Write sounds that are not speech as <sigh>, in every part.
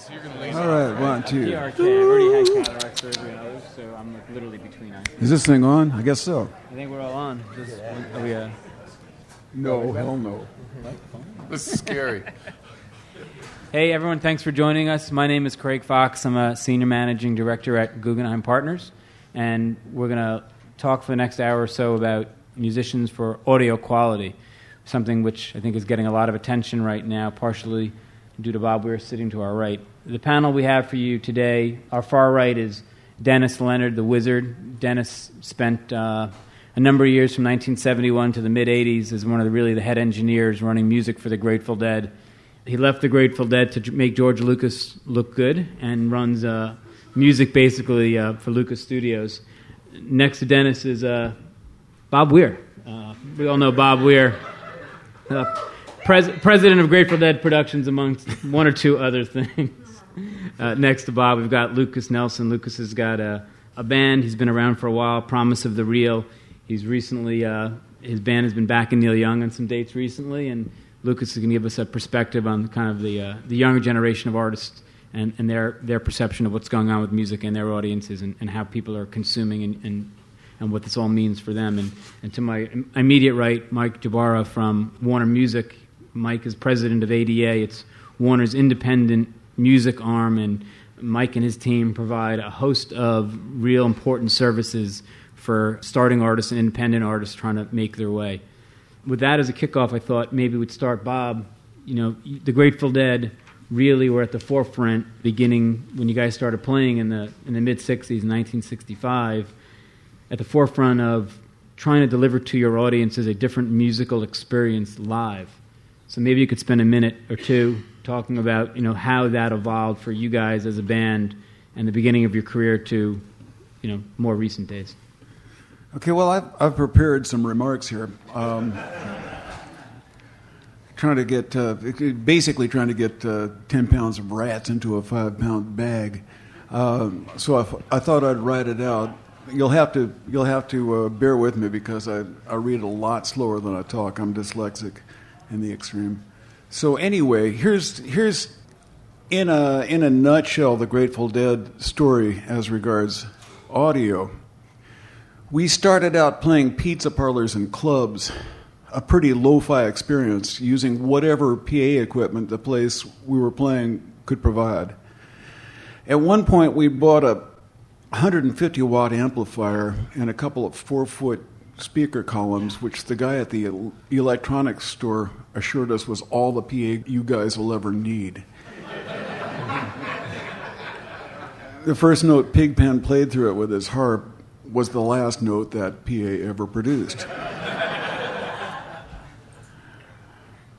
so you're gonna laser. All right, one, two. PRK. I've already had cataract surgery and others, so I'm like literally between eyes. Is this thing on? I guess so. I think we're all on. Just, are we, uh, No, hell no. This is scary. <laughs> Hey, everyone, thanks for joining us. My name is Kraig Fox. I'm a senior managing director at Guggenheim Partners, and we're going to talk for the next hour or so about musicians for audio quality, something which I think is getting a lot of attention right now, partially due to Bob Weir sitting to our right. The panel we have for you today, our far right is Dennis Leonard, the wizard. Dennis spent uh, a number of years from 1971 to the mid 80s as one of the really the head engineers running music for the Grateful Dead. He left the Grateful Dead to make George Lucas look good and runs uh, music basically uh, for Lucas Studios. Next to Dennis is uh, Bob Weir. Uh, we all know Bob Weir, uh, pres- president of Grateful Dead Productions, amongst one or two other things. <laughs> Uh, next to Bob, we've got Lukas Nelson. Lukas has got a, a band. He's been around for a while, Promise of the Real. He's recently, uh, his band has been back in Neil Young on some dates recently, and Lukas is going to give us a perspective on kind of the, uh, the younger generation of artists and, and their, their perception of what's going on with music and their audiences and, and how people are consuming and, and, and what this all means for them. And, and to my immediate right, Mike Jbara from Warner Music. Mike is president of ADA. It's Warner's independent music arm, and Mike and his team provide a host of real important services for starting artists and independent artists trying to make their way. With that as a kickoff, I thought maybe we'd start, Bob. You know, the Grateful Dead really were at the forefront beginning when you guys started playing in the in the mid '60s, 1965, at the forefront of trying to deliver to your audiences a different musical experience live. So maybe you could spend a minute or two talking about you know how that evolved for you guys as a band and the beginning of your career to you know more recent days. Okay, well, I've, I've prepared some remarks here. Um, trying to get, uh, basically trying to get uh, 10 pounds of rats into a five pound bag. Uh, so I, I thought I'd write it out. You'll have to, you'll have to uh, bear with me because I, I read a lot slower than I talk. I'm dyslexic in the extreme. So anyway, here's, here's in, a, in a nutshell the Grateful Dead story as regards audio. We started out playing pizza parlors and clubs, a pretty lo fi experience, using whatever PA equipment the place we were playing could provide. At one point, we bought a 150 watt amplifier and a couple of four foot speaker columns, which the guy at the electronics store assured us was all the PA you guys will ever need. the first note Pigpen played through it with his harp was the last note that PA ever produced.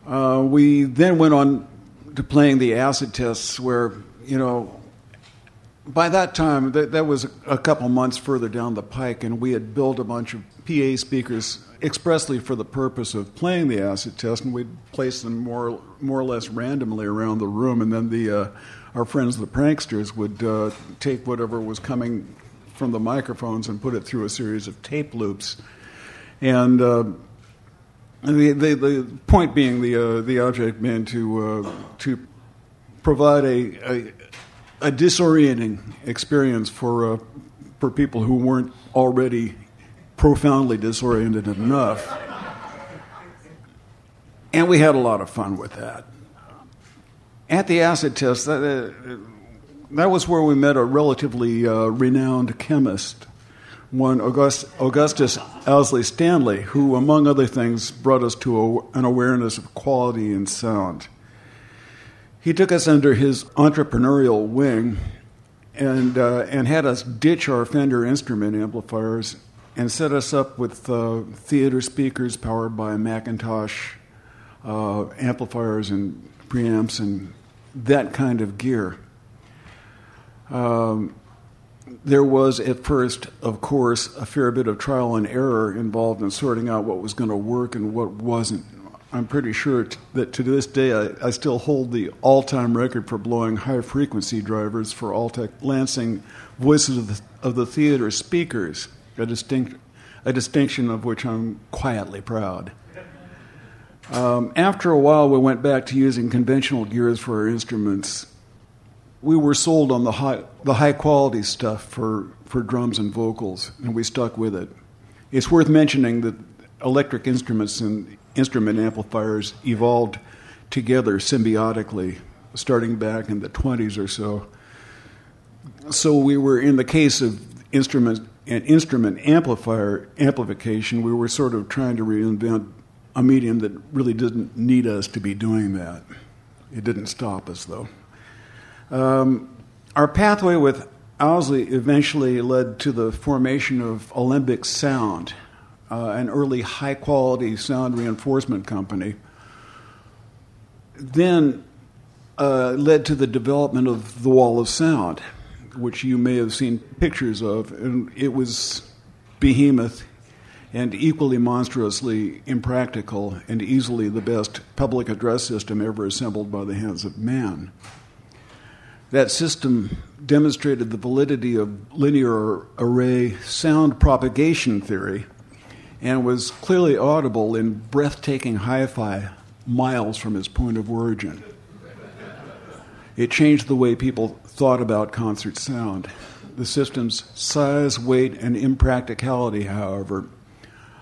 uh, we then went on to playing the acid tests, where, you know, by that time, that, that was a couple months further down the pike, and we had built a bunch of PA speakers expressly for the purpose of playing the acid test, and we'd place them more, more or less randomly around the room, and then the, uh, our friends, the pranksters, would uh, take whatever was coming from the microphones and put it through a series of tape loops. And uh, the, the, the, point being, the, uh, the object being to, uh, to provide a, a, a, disorienting experience for, uh, for people who weren't already profoundly disoriented enough. And we had a lot of fun with that. At the acid test, that, uh, that was where we met a relatively uh, renowned chemist, one August, Augustus Owsley Stanley, who, among other things, brought us to a, an awareness of quality in sound. He took us under his entrepreneurial wing and, uh, and had us ditch our Fender instrument amplifiers and set us up with uh, theater speakers powered by McIntosh uh, amplifiers and preamps and that kind of gear. Um, there was at first, of course, a fair bit of trial and error involved in sorting out what was going to work and what wasn't. I'm pretty sure t- that to this day I, I still hold the all time record for blowing high frequency drivers for Altec Lansing Voices of the, of the Theater speakers, a, distinct, a distinction of which I'm quietly proud. Um, after a while, we went back to using conventional gears for our instruments we were sold on the high, the high quality stuff for, for drums and vocals, and we stuck with it. It's worth mentioning that electric instruments and instrument amplifiers evolved together symbiotically, starting back in the 20s or so. So we were, in the case of instrument and instrument amplifier amplification, we were sort of trying to reinvent a medium that really didn't need us to be doing that. It didn't stop us, though. Um, our pathway with Owsley eventually led to the formation of Alembic Sound, uh, an early high quality sound reinforcement company. Then uh, led to the development of the Wall of Sound, which you may have seen pictures of. And it was behemoth and equally monstrously impractical and easily the best public address system ever assembled by the hands of man. That system demonstrated the validity of linear array sound propagation theory and was clearly audible in breathtaking hi fi miles from its point of origin. It changed the way people thought about concert sound. The system's size, weight, and impracticality, however,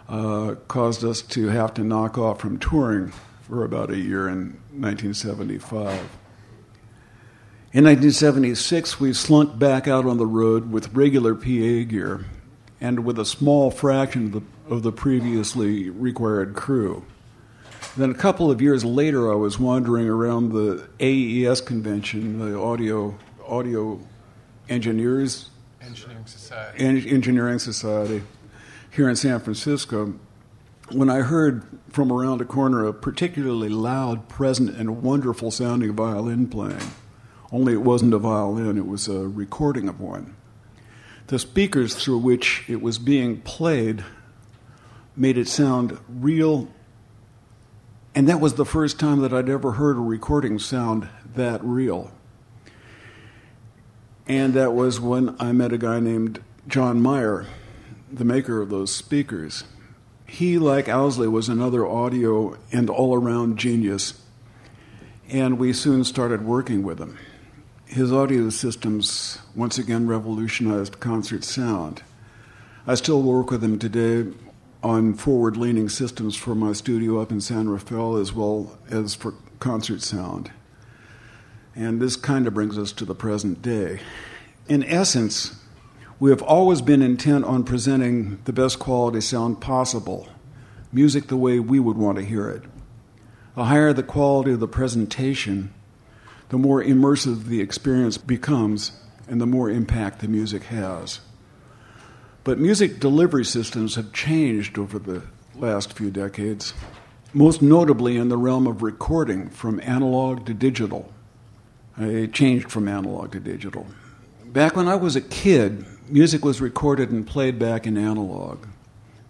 uh, caused us to have to knock off from touring for about a year in 1975. In 1976, we slunk back out on the road with regular PA gear and with a small fraction of the, of the previously required crew. Then a couple of years later, I was wandering around the AES convention, the Audio Audio Engineers Engineering Society. En- Engineering Society here in San Francisco, when I heard from around a corner a particularly loud, present, and wonderful sounding violin playing. Only it wasn't a violin, it was a recording of one. The speakers through which it was being played made it sound real, and that was the first time that I'd ever heard a recording sound that real. And that was when I met a guy named John Meyer, the maker of those speakers. He, like Owsley, was another audio and all around genius, and we soon started working with him. His audio systems once again revolutionized concert sound. I still work with him today on forward leaning systems for my studio up in San Rafael as well as for concert sound. And this kind of brings us to the present day. In essence, we have always been intent on presenting the best quality sound possible, music the way we would want to hear it. The higher the quality of the presentation, the more immersive the experience becomes and the more impact the music has. But music delivery systems have changed over the last few decades, most notably in the realm of recording from analog to digital. Uh, it changed from analog to digital. Back when I was a kid, music was recorded and played back in analog.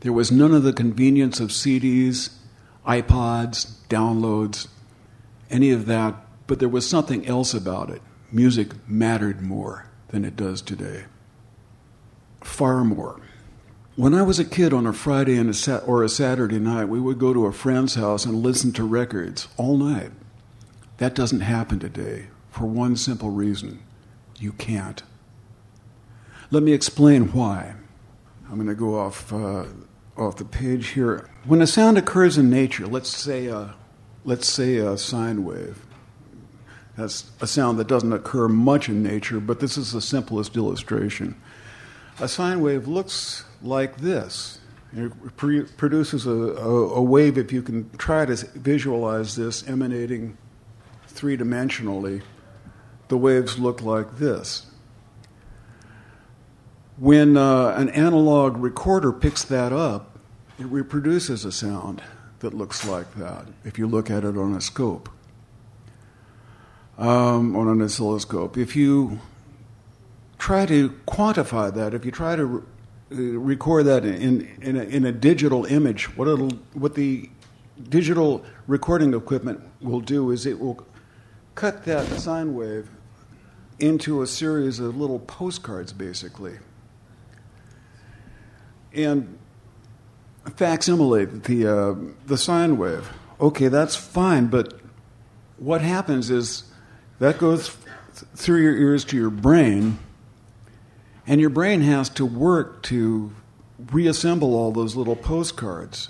There was none of the convenience of CDs, iPods, downloads, any of that, but there was something else about it. Music mattered more than it does today. Far more. When I was a kid on a Friday and a sat- or a Saturday night, we would go to a friend's house and listen to records all night. That doesn't happen today for one simple reason you can't. Let me explain why. I'm going to go off, uh, off the page here. When a sound occurs in nature, let's say a, let's say a sine wave. That's a sound that doesn't occur much in nature, but this is the simplest illustration. A sine wave looks like this. It produces a, a, a wave, if you can try to visualize this emanating three dimensionally, the waves look like this. When uh, an analog recorder picks that up, it reproduces a sound that looks like that if you look at it on a scope, um, on an oscilloscope. If you try to quantify that, if you try to re- uh, record that in, in, a, in a digital image, what, it'll, what the digital recording equipment will do is it will cut that sine wave into a series of little postcards, basically and facsimilate the uh, the sine wave. Okay, that's fine, but what happens is that goes th- through your ears to your brain, and your brain has to work to reassemble all those little postcards.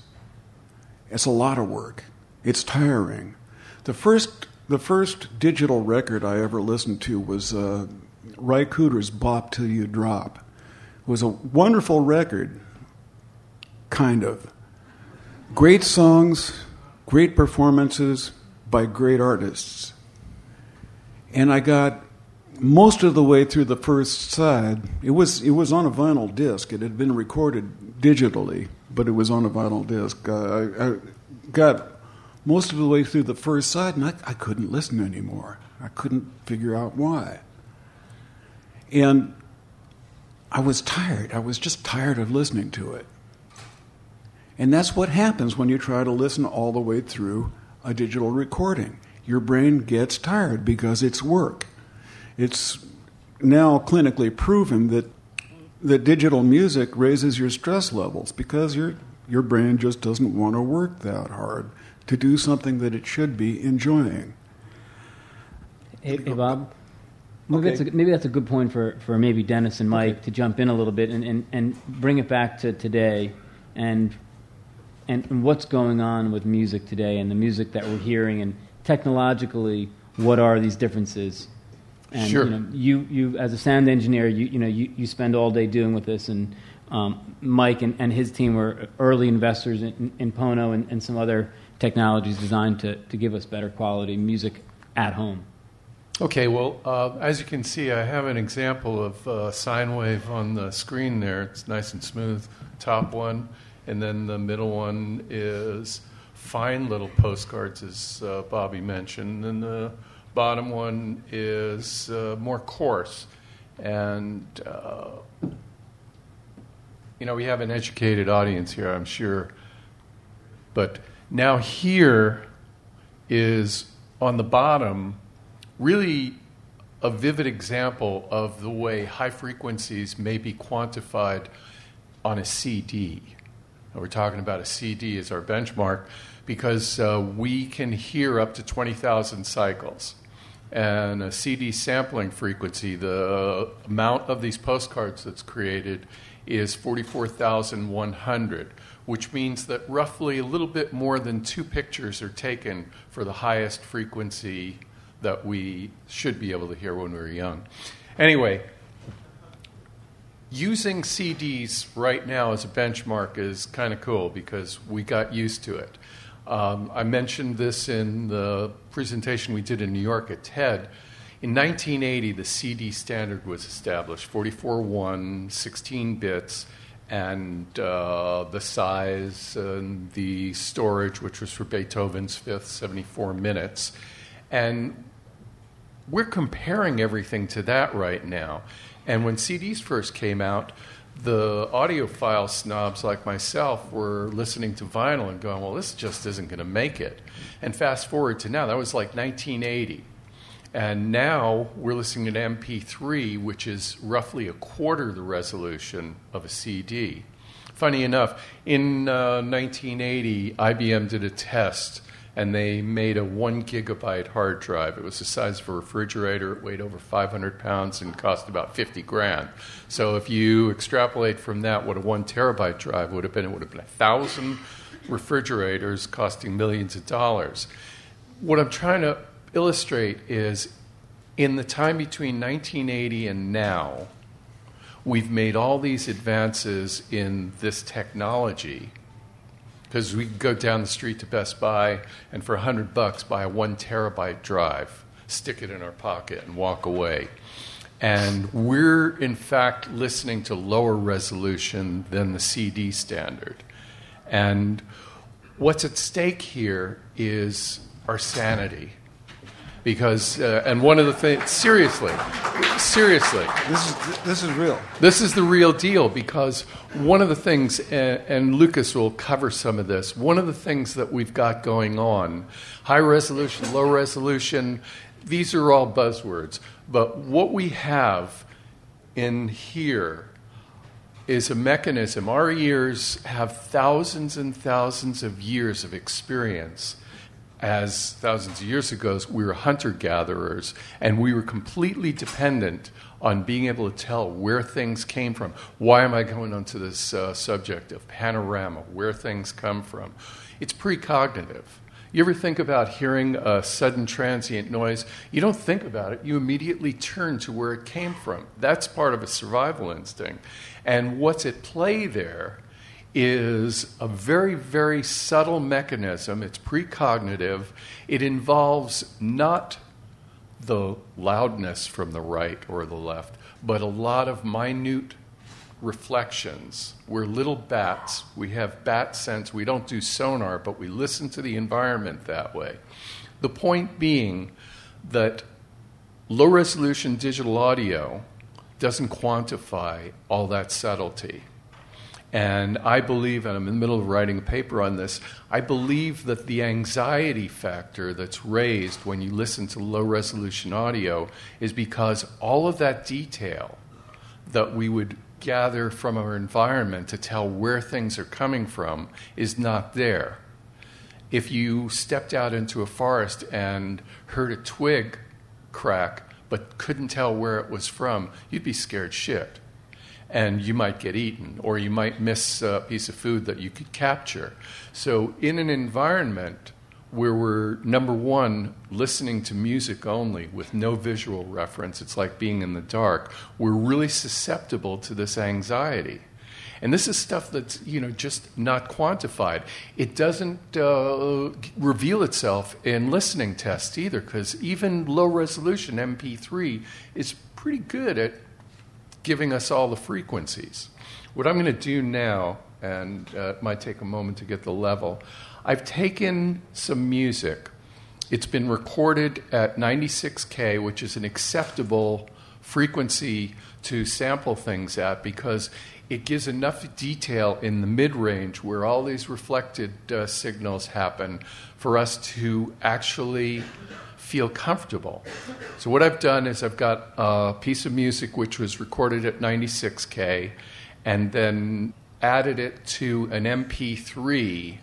It's a lot of work. It's tiring. The first, the first digital record I ever listened to was uh, Ry Cooder's "Bop Till You Drop." It was a wonderful record, kind of. Great songs, great performances by great artists. And I got most of the way through the first side. It was it was on a vinyl disc. It had been recorded digitally, but it was on a vinyl disc. Uh, I, I, got most of the way through the first side, and I, I couldn't listen anymore. I couldn't figure out why. And I was tired. I was just tired of listening to it. And that's what happens when you try to listen all the way through a digital recording. Your brain gets tired because it's work. It's now clinically proven that that digital music raises your stress levels because your your brain just doesn't want to work that hard to do something that it should be enjoying. Hey, hey Bob. Maybe, Okay. that's a, maybe that's a good point for, for maybe Dennis and Mike to jump in a little bit and, and, and bring it back to today and, and and what's going on with music today and the music that we're hearing and technologically what are these differences and Sure. you know you, you as a sound engineer you, you know you, you spend all day doing with this and um, Mike and, and his team were early investors in, in Pono and, and some other technologies designed to, to give us better quality music at home. Okay, well, uh, as you can see, I have an example of uh, sine wave on the screen there. It's nice and smooth, top one, and then the middle one is fine little postcards, as uh, Bobby mentioned, and the bottom one is uh, more coarse. And, uh, you know, we have an educated audience here, I'm sure. But now here is on the bottom really a vivid example of the way high frequencies may be quantified on a CD. We're talking about a CD as our benchmark because uh, we can hear up to 20,000 cycles. And a CD sampling frequency, the amount of these postcards that's created is 44,100, which means that roughly a little bit more than two pictures are taken for the highest frequency that we should be able to hear when we were young. Anyway, using CDs right now as a benchmark is kind of cool because we got used to it. Um, I mentioned this in the presentation we did in New York at TED. In 1980, the CD standard was established 44 1, 16 bits, and uh, the size and the storage, which was for Beethoven's fifth, 74 minutes. And we're comparing everything to that right now. And when CDs first came out, the audiophile snobs like myself were listening to vinyl and going, well, this just isn't going to make it. And fast forward to now, that was like 1980. And now we're listening to MP3, which is roughly a quarter the resolution of a CD. Funny enough, in uh, 1980, IBM did a test and they made a one gigabyte hard drive. It was the size of a refrigerator, it weighed over 500 pounds, and cost about 50 grand. So if you extrapolate from that what a one terabyte drive would have been, it would have been a thousand refrigerators costing millions of dollars. What I'm trying to illustrate is in the time between 1980 and now, we've made all these advances in this technology because we go down the street to Best Buy and for 100 bucks buy a one terabyte drive, stick it in our pocket, and walk away. And we're, in fact, listening to lower resolution than the CD standard. And what's at stake here is our sanity. Because, uh, and one of the things, seriously, seriously, This is this is real. this is the real deal because one of the things, and, and Lukas will cover some of this, one of the things that we've got going on high resolution, low resolution, these are all buzzwords. But what we have in here is a mechanism. Our ears have thousands and thousands of years of experience. As thousands of years ago, we were hunter gatherers and we were completely dependent on being able to tell where things came from. Why am I going onto this uh, subject of panorama, where things come from? It's precognitive. You ever think about hearing a sudden transient noise? You don't think about it, you immediately turn to where it came from. That's part of a survival instinct. And what's at play there is a very, very subtle mechanism. It's precognitive. It involves not the loudness from the right or the left, but a lot of minute reflections. We're little bats. We have bat sense. We don't do sonar, but we listen to the environment that way. The point being that low resolution digital audio doesn't quantify all that subtlety. And I believe, and I'm in the middle of writing a paper on this, I believe that the anxiety factor that's raised when you listen to low resolution audio is because all of that detail that we would gather from our environment to tell where things are coming from is not there. If you stepped out into a forest and heard a twig crack but couldn't tell where it was from, you'd be scared shit and you might get eaten, or you might miss a piece of food that you could capture. So, in an environment where we're, number one, listening to music only with no visual reference, it's like being in the dark, we're really susceptible to this anxiety. And this is stuff that's you know just not quantified. It doesn't uh, reveal itself in listening tests either, because even low resolution MP3 is pretty good at giving us all the frequencies. What I'm going to do now, and uh, it might take a moment to get the level, I've taken some music. It's been recorded at 96K, which is an acceptable frequency to sample things at because it gives enough detail in the mid range where all these reflected uh, signals happen for us to actually feel comfortable. So, what I've done is I've got a piece of music which was recorded at 96K and then added it to an MP3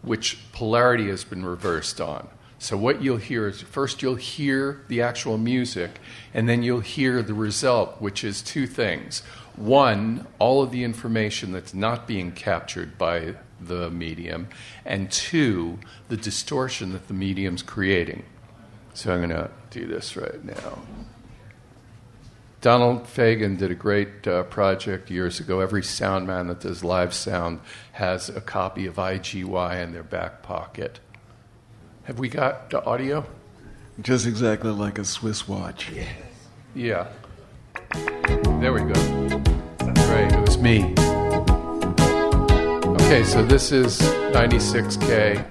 which polarity has been reversed on. So, what you'll hear is first you'll hear the actual music, and then you'll hear the result, which is two things. One, all of the information that's not being captured by the medium, and two, the distortion that the medium's creating. So I'm going to do this right now. Donald Fagen did a great uh, project years ago. Every sound man that does live sound has a copy of IGY in their back pocket. Have we got the audio? Just exactly like a Swiss watch. Yes. Yeah. There we go. That's great. It was me. Okay, so this is 96K.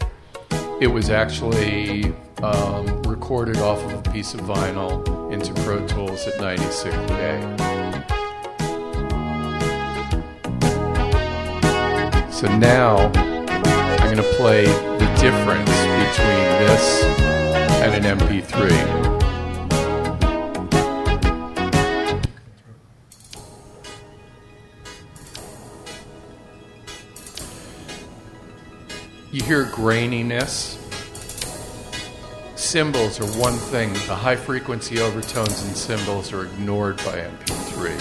It was actually um, recorded off of a piece of vinyl into Pro Tools at 96K. So now I'm going to play the difference between this and an MP3. You hear graininess. Cymbals are one thing. The high frequency overtones and cymbals are ignored by MP3.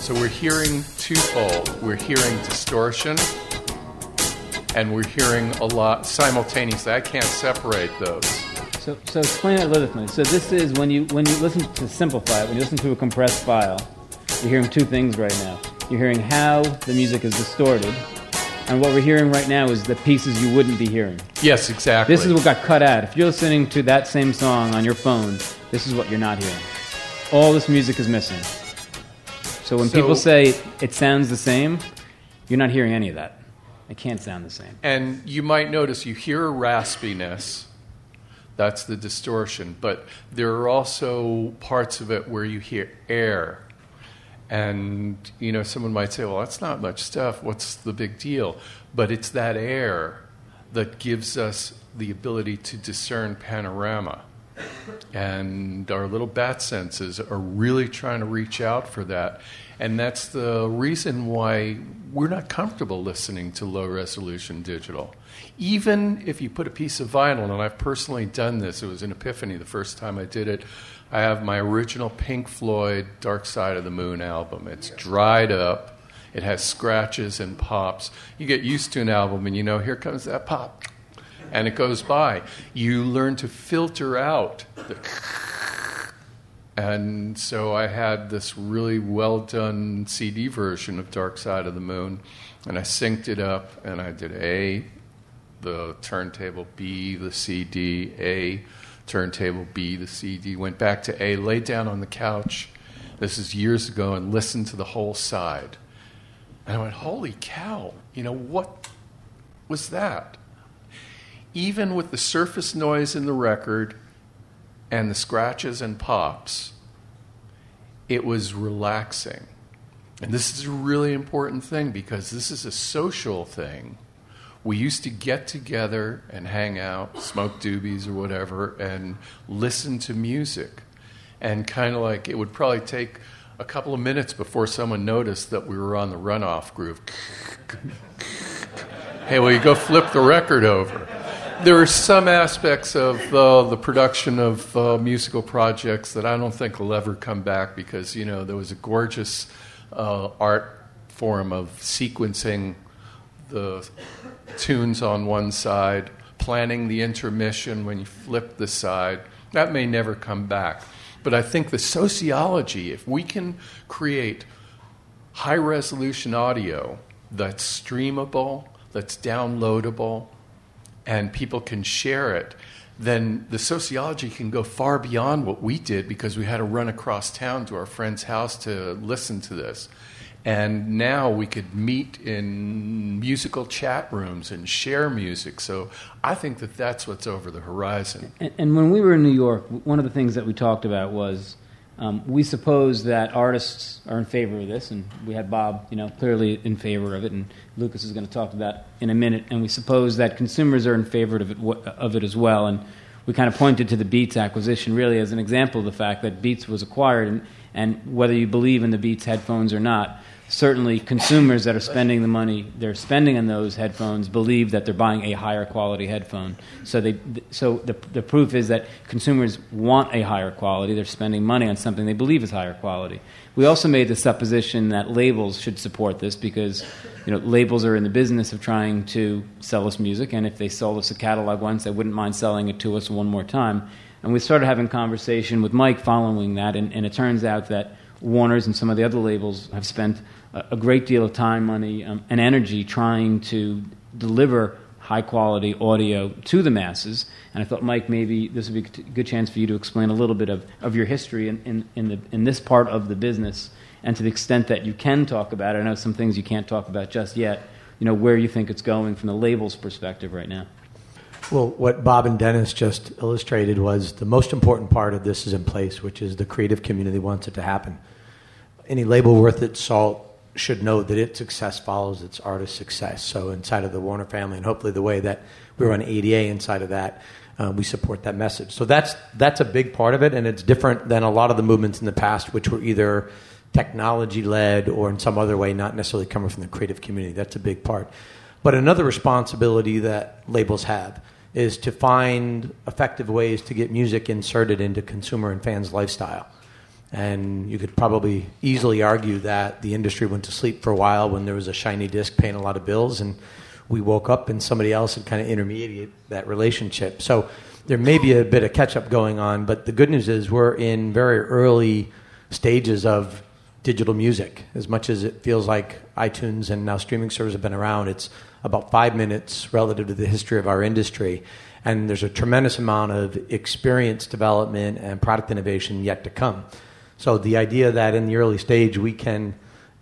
So we're hearing twofold. We're hearing distortion and we're hearing a lot simultaneously. I can't separate those. So, so explain it a little bit. So this is when you when you listen to simplify it, when you listen to a compressed file, you're hearing two things right now. You're hearing how the music is distorted, and what we're hearing right now is the pieces you wouldn't be hearing. Yes, exactly. This is what got cut out. If you're listening to that same song on your phone, this is what you're not hearing. All this music is missing. So when So- people say it sounds the same, you're not hearing any of that. It can't sound the same. And you might notice you hear a raspiness. That's the distortion. But there are also parts of it where you hear air. And, you know, someone might say, well, that's not much stuff. What's the big deal? But it's that air that gives us the ability to discern panorama. And our little bat senses are really trying to reach out for that. And that's the reason why we're not comfortable listening to low resolution digital. Even if you put a piece of vinyl, and I've personally done this, it was an epiphany the first time I did it. I have my original Pink Floyd Dark Side of the Moon album. It's dried up, it has scratches and pops. You get used to an album and you know, here comes that pop and it goes by. You learn to filter out the. <laughs> And so I had this really well done CD version of Dark Side of the Moon, and I synced it up, and I did A, the turntable, B, the CD, A, turntable, B, the CD, went back to A, laid down on the couch. This is years ago, and listened to the whole side. And I went, holy cow, you know, what was that? even with the surface noise in the record and the scratches and pops, it was relaxing. And this is a really important thing because this is a social thing. We used to get together and hang out, smoke doobies or whatever, and listen to music. And kind of like it would probably take a couple of minutes before someone noticed that we were on the runoff groove. hey, will you go flip the record over? there are some aspects of uh, the production of uh, musical projects that I don't think will ever come back because you know there was a gorgeous uh, art form of sequencing the tunes on one side, planning the intermission when you flip the side. That may never come back, but I think the sociology, if we can create high resolution audio that's streamable, that's downloadable and people can share it, then the sociology can go far beyond what we did because we had to run across town to our friend's house to listen to this. And now we could meet in musical chat rooms and share music. So I think that that's what's over the horizon. And, and when we were in New York, one of the things that we talked about was um, we suppose that artists are in favor of this, and we had Bob, you know, clearly in favor of it, and Lukas is going to talk to that in a minute. And we suppose that consumers are in favor of it, of it as well. And we kind of pointed to the Beats acquisition really as an example of the fact that Beats was acquired, and, and whether you believe in the Beats headphones or not, certainly consumers that are spending the money they're spending on those headphones believe that they're buying a higher quality headphone. So they so the the proof is that consumers want a higher quality. They're spending money on something they believe is higher quality. We also made the supposition that labels should support this because you know labels are in the business of trying to sell us music, and if they sold us a catalog once, they wouldn't mind selling it to us one more time. And we started having conversation with Mike following that, and, and it turns out that Warner's and some of the other labels have spent a great deal of time, money, um, and energy trying to deliver high quality audio to the masses. And I thought, Mike, maybe this would be a good chance for you to explain a little bit of, of your history in, in, in, the, in this part of the business. And to the extent that you can talk about it, I know some things you can't talk about just yet, you know, where you think it's going from the label's perspective right now. Well, what Bob and Dennis just illustrated was the most important part of this is in place, which is the creative community wants it to happen. Any label worth its salt should know that its success follows its artist's success. So inside of the Warner family, and hopefully the way that we run ADA inside of that, uh, we support that message. So that's that's a big part of it, and it's different than a lot of the movements in the past, which were either technology led or in some other way, not necessarily coming from the creative community. That's a big part. But another responsibility that labels have is to find effective ways to get music inserted into consumer and fans' lifestyle. And you could probably easily argue that the industry went to sleep for a while when there was a shiny disc paying a lot of bills, and we woke up and somebody else had kind of intermediated that relationship. So there may be a bit of catch up going on, but the good news is we're in very early stages of digital music. As much as it feels like iTunes and now streaming servers have been around, it's about five minutes relative to the history of our industry. And there's a tremendous amount of experience development and product innovation yet to come. So the idea that in the early stage we can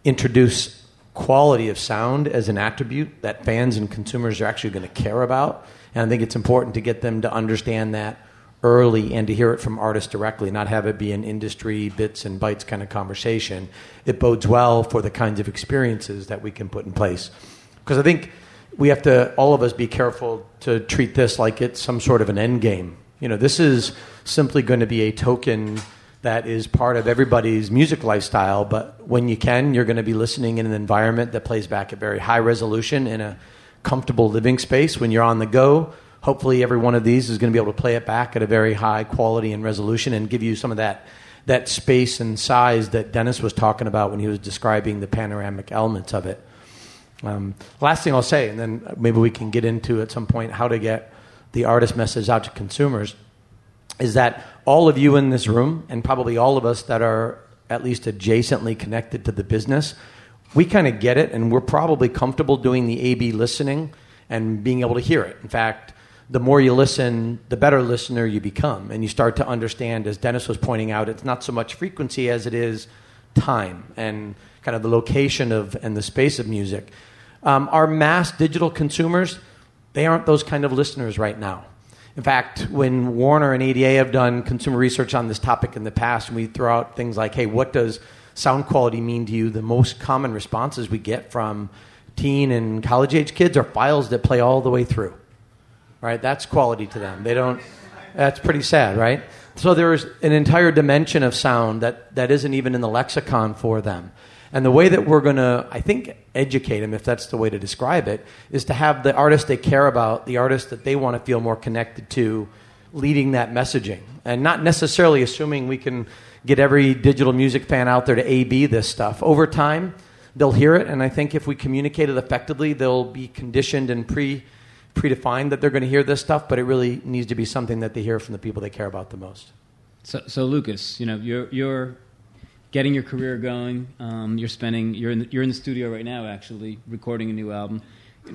introduce quality of sound as an attribute that fans and consumers are actually going to care about. And I think it's important to get them to understand that early and to hear it from artists directly, not have it be an industry bits and bytes kind of conversation. It bodes well for the kinds of experiences that we can put in place. Because I think we have to, all of us, be careful to treat this like it's some sort of an end game You know, this is simply going to be a token that is part of everybody's music lifestyle. But when you can, you're going to be listening in an environment that plays back at very high resolution in a comfortable living space. When you're on the go, hopefully every one of these is going to be able to play it back at a very high quality and resolution and give you some of that that space and size that Dennis was talking about when he was describing the panoramic elements of it. Um, last thing I'll say, and then maybe we can get into at some point how to get the artist message out to consumers, is that all of you in this room, and probably all of us that are at least adjacently connected to the business, we kind of get it, and we're probably comfortable doing the A B listening and being able to hear it. In fact, the more you listen, the better listener you become. And you start to understand, as Dennis was pointing out, it's not so much frequency as it is time and kind of the location of and the space of music. Um, our mass digital consumers, they aren't those kind of listeners right now. In fact, when Warner and ADA have done consumer research on this topic in the past, and we throw out things like, hey, what does sound quality mean to you? The most common responses we get from teen and college age kids are files that play all the way through right? That's quality to them. They don't. That's pretty sad, right? So there's an entire dimension of sound that, that isn't even in the lexicon for them. And the way that we're going to, I think, educate them, if that's the way to describe it, is to have the artist they care about, the artist that they want to feel more connected to, leading that messaging. And not necessarily assuming we can get every digital music fan out there to A B this stuff. Over time, they'll hear it, and I think if we communicate it effectively, they'll be conditioned and pre predefined that they're going to hear this stuff, but it really needs to be something that they hear from the people they care about the most. So, so Lukas, you know, you're you're getting your career going. Um, you're spending you're in the, you're in the studio right now, actually recording a new album.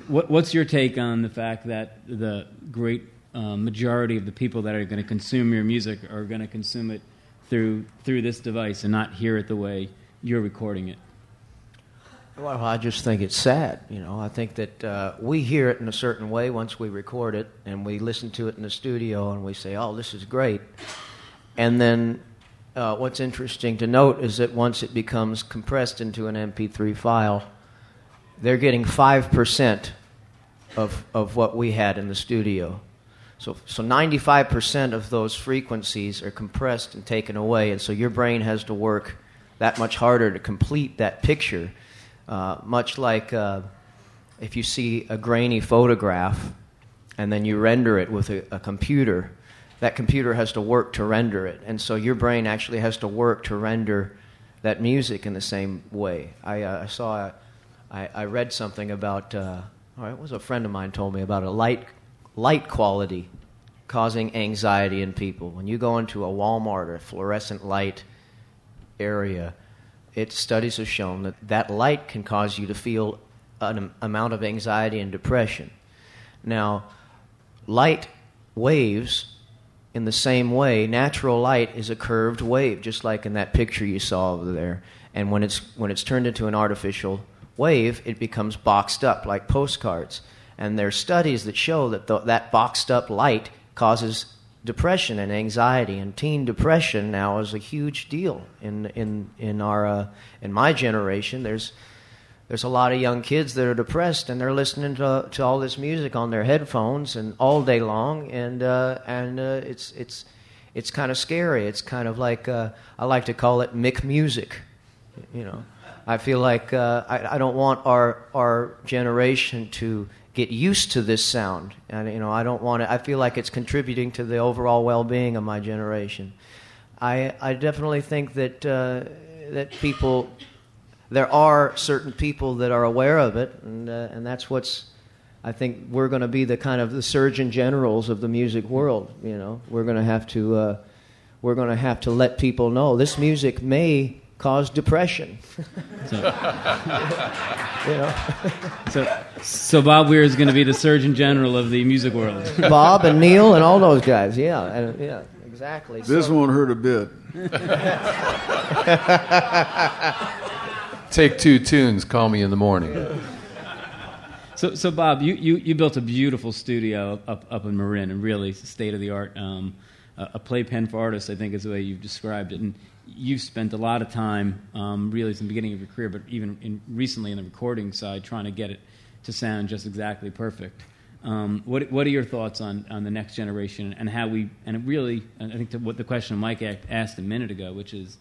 What, what's your take on the fact that the great um, majority of the people that are going to consume your music are going to consume it through through this device and not hear it the way you're recording it? Well, I just think it's sad. You know, I think that uh, we hear it in a certain way once we record it, and we listen to it in the studio, and we say, "Oh, this is great." And then, uh, what's interesting to note is that once it becomes compressed into an MP3 file, they're getting five percent of of what we had in the studio. So, so 95% of those frequencies are compressed and taken away, and so your brain has to work that much harder to complete that picture uh, much like uh, if you see a grainy photograph and then you render it with a, a, computer, that computer has to work to render it. And so your brain actually has to work to render that music in the same way. I, uh, I saw, I, I, read something about, uh, or it was a friend of mine told me about a light, light quality causing anxiety in people. When you go into a Walmart or a fluorescent light area, it studies have shown that that light can cause you to feel an amount of anxiety and depression. Now, light waves in the same way, natural light is a curved wave, just like in that picture you saw over there. And when it's when it's turned into an artificial wave, it becomes boxed up like postcards. And there are studies that show that the, that boxed up light causes depression and anxiety and teen depression now is a huge deal in in in our uh, in my generation there's there's a lot of young kids that are depressed and they're listening to, to all this music on their headphones and all day long and uh, and uh, it's it's it's kind of scary it's kind of like uh, I like to call it Mick music you know I feel like uh, I, I don't want our our generation to get used to this sound. And you know, I don't want to. I feel like it's contributing to the overall well-being of my generation. I I definitely think that uh, that people there are certain people that are aware of it, and uh, and that's what's. I think we're going to be the kind of the surgeon generals of the music world. You know, we're going to have to uh, we're going to have to let people know this music may cause depression. <laughs> so, you know. so, so Bob Weir is going to be the Surgeon General of the music world. Bob and Neil and all those guys. Yeah, and, yeah, exactly. This so, won't hurt a bit. <laughs> Take two tunes. Call me in the morning. So, so Bob, you, you, you built a beautiful studio up, up in Marin, and really state of the art. Um, a playpen for artists, I think, is the way you've described it. And you've spent a lot of time, um, really, since the beginning of your career, but even in, recently in the recording side, trying to get it to sound just exactly perfect. Um, what what are your thoughts on, on the next generation and how we and really I think what the question Mike asked a minute ago, which is,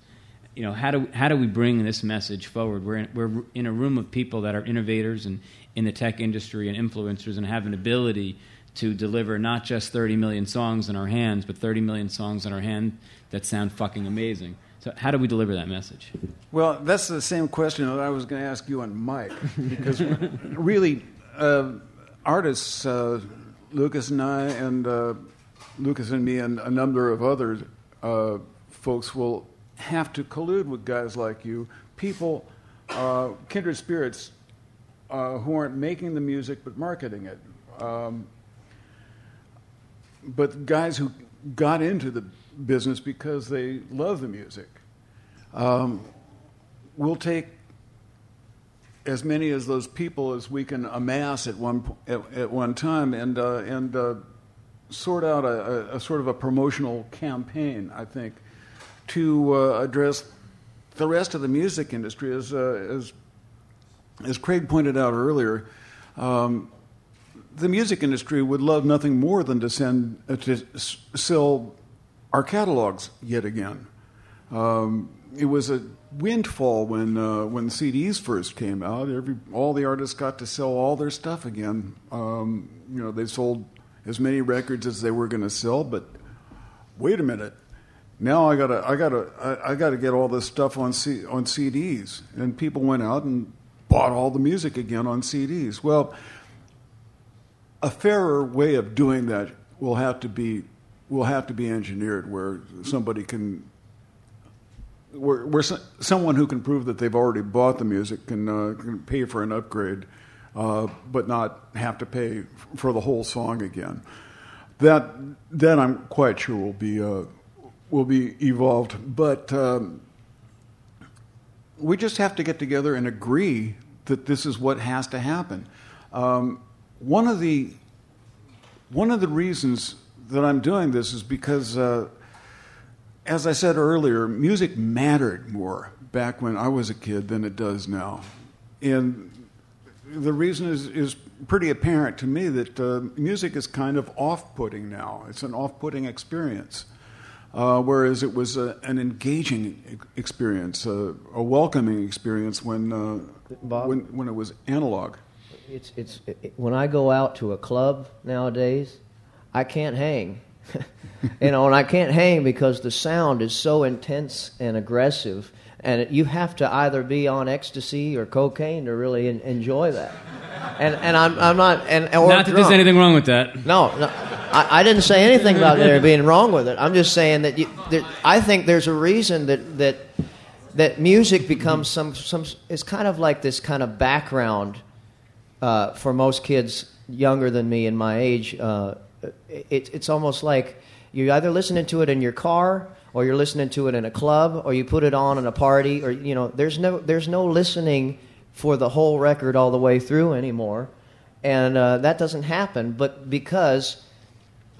you know, how do how do we bring this message forward? We're in, we're in a room of people that are innovators and in the tech industry and influencers and have an ability to deliver not just 30 million songs in our hands, but 30 million songs in our hand that sound fucking amazing. So, how do we deliver that message? Well, that's the same question that I was going to ask you and Mike, because really, uh, artists, uh, Lukas and I, and uh, Lukas and me, and a number of other uh, folks will have to collude with guys like you, people, uh, kindred spirits, uh, who aren't making the music but marketing it. Um, but guys who got into the business because they love the music. Um, we'll take as many as those people as we can amass at one at, at one time, and uh, and uh, sort out a, a, a, sort of a promotional campaign. I think to uh, address the rest of the music industry, as uh, as as Kraig pointed out earlier. Um, the music industry would love nothing more than to send uh, to sell our catalogs yet again. Um, it was a windfall when uh, when CDs first came out. Every all the artists got to sell all their stuff again. Um, you know, they sold as many records as they were going to sell, but wait a minute. Now I gotta, I gotta, I, I gotta get all this stuff on C, on CDs, and people went out and bought all the music again on CDs. Well, a fairer way of doing that will have to be will have to be engineered where somebody can where, where someone who can prove that they've already bought the music can, uh, can pay for an upgrade uh, but not have to pay for the whole song again that that I'm quite sure will be uh, will be evolved but um, we just have to get together and agree that this is what has to happen um, one of the one of the reasons that I'm doing this is because, uh, as I said earlier, music mattered more back when I was a kid than it does now, and the reason is is pretty apparent to me that uh, music is kind of off-putting now. It's an off-putting experience. Uh, whereas it was a, an engaging experience, a welcoming experience when, uh, Bob, when, when it was analog it's it's it, when I go out to a club nowadays, I can't hang. <laughs> you know, and I can't hang because the sound is so intense and aggressive, and it, you have to either be on ecstasy or cocaine to really in, enjoy that. And and I'm I'm not and or not that drunk. there's anything wrong with that. No, no I, I, didn't say anything about there being wrong with it. I'm just saying that, you, that I think there's a reason that that that music becomes some some. It's kind of like this kind of background uh, for most kids younger than me in my age, uh, it, it's almost like you're either listening to it in your car or you're listening to it in a club or you put it on in a party or you know there's no there's no listening for the whole record all the way through anymore and uh, that doesn't happen but because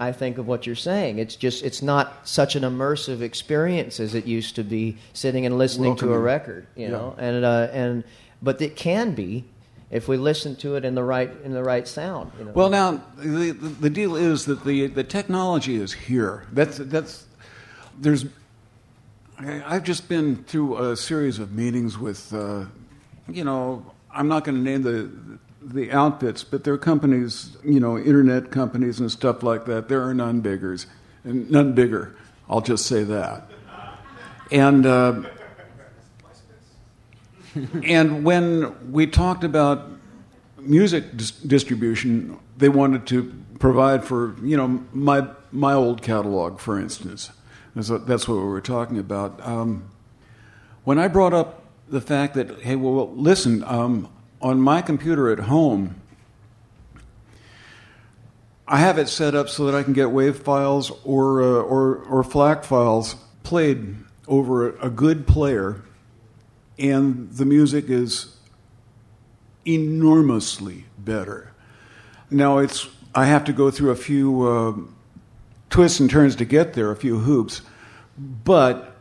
i think of what you're saying it's just it's not such an immersive experience as it used to be sitting and listening Welcome. to a record you know and uh, and but it can be if we listen to it in the right in the right sound. You know? Well, now the, the, the deal is that the the technology is here. That's that's there's. I've just been through a series of meetings with, uh, you know, I'm not going to name the the outfits, but there are companies, you know, internet companies and stuff like that. There are none biggers, and none bigger. I'll just say that. And uh, and when we talked about music dis- distribution, they wanted to provide for you know my my old catalog, for instance. That's what, that's what we were talking about. Um, when I brought up the fact that hey, well listen, um, on my computer at home, I have it set up so that I can get WAV files or uh, or or FLAC files played over a good player and the music is enormously better. Now it's I have to go through a few uh, twists and turns to get there, a few hoops, but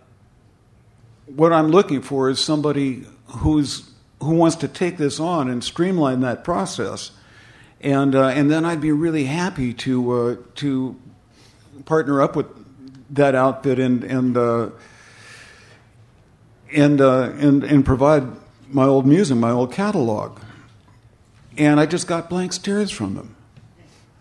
what I'm looking for is somebody who's who wants to take this on and streamline that process and uh, and then I'd be really happy to uh, to partner up with that outfit and and uh, and, uh, and and provide my old music, my old catalog. And I just got blank stares from them.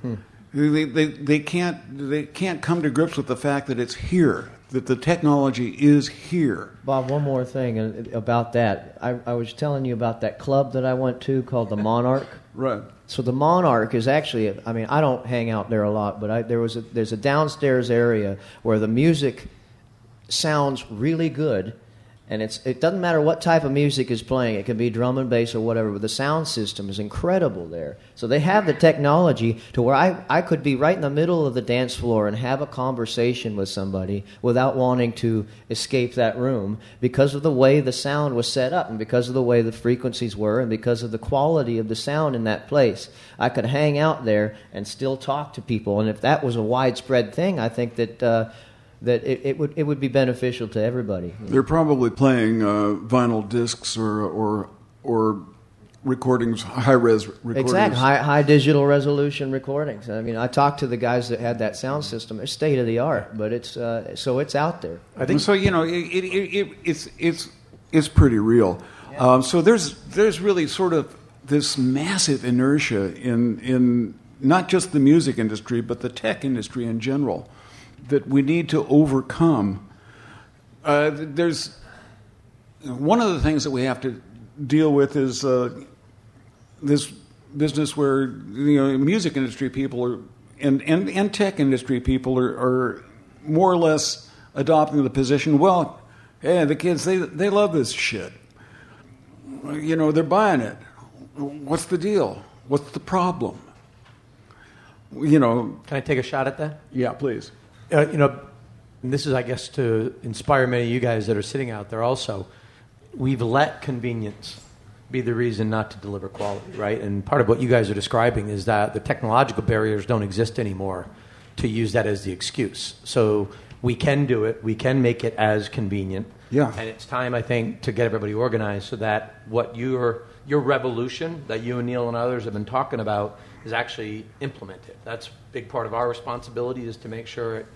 Hmm. They, they, they, can't, they can't come to grips with the fact that it's here, that the technology is here. Bob, one more thing uh, about that. I, I was telling you about that club that I went to called the Monarch. <laughs> Right. So the Monarch is actually, I mean, I don't hang out there a lot, but I, there was a, there's a downstairs area where the music sounds really good, and it's it doesn't matter what type of music is playing. It can be drum and bass or whatever, but the sound system is incredible there. So they have the technology to where I, I could be right in the middle of the dance floor and have a conversation with somebody without wanting to escape that room because of the way the sound was set up and because of the way the frequencies were and because of the quality of the sound in that place. I could hang out there and still talk to people. And if that was a widespread thing, I think that uh, that it, it, would it would be beneficial to everybody. They're probably playing uh, vinyl discs or or or recordings, high res recordings. Exactly, high, high digital resolution recordings. I mean, I talked to the guys that had that sound system. It's state of the art, but it's uh, so it's out there. I think so. You know, it, it, it, it's it's it's pretty real. Yeah. Um, so there's there's really sort of this massive inertia in in not just the music industry, but the tech industry in general that we need to overcome. Uh, there's one of the things that we have to deal with is uh, this business where you know music industry people are and, and, and tech industry people are, are more or less adopting the position well yeah the kids they, they love this shit. You know they're buying it. What's the deal? What's the problem? You know. Can i take a shot at that? Yeah please uh, you know, this is, I guess, to inspire many of you guys that are sitting out there also. We've let convenience be the reason not to deliver quality, right? And part of what you guys are describing is that the technological barriers don't exist anymore to use that as the excuse. So we can do it, we can make it as convenient. Yeah. And it's time, I think, to get everybody organized so that what your your revolution that you and Neil and others have been talking about is actually implemented. That's a big part of our responsibility is to make sure it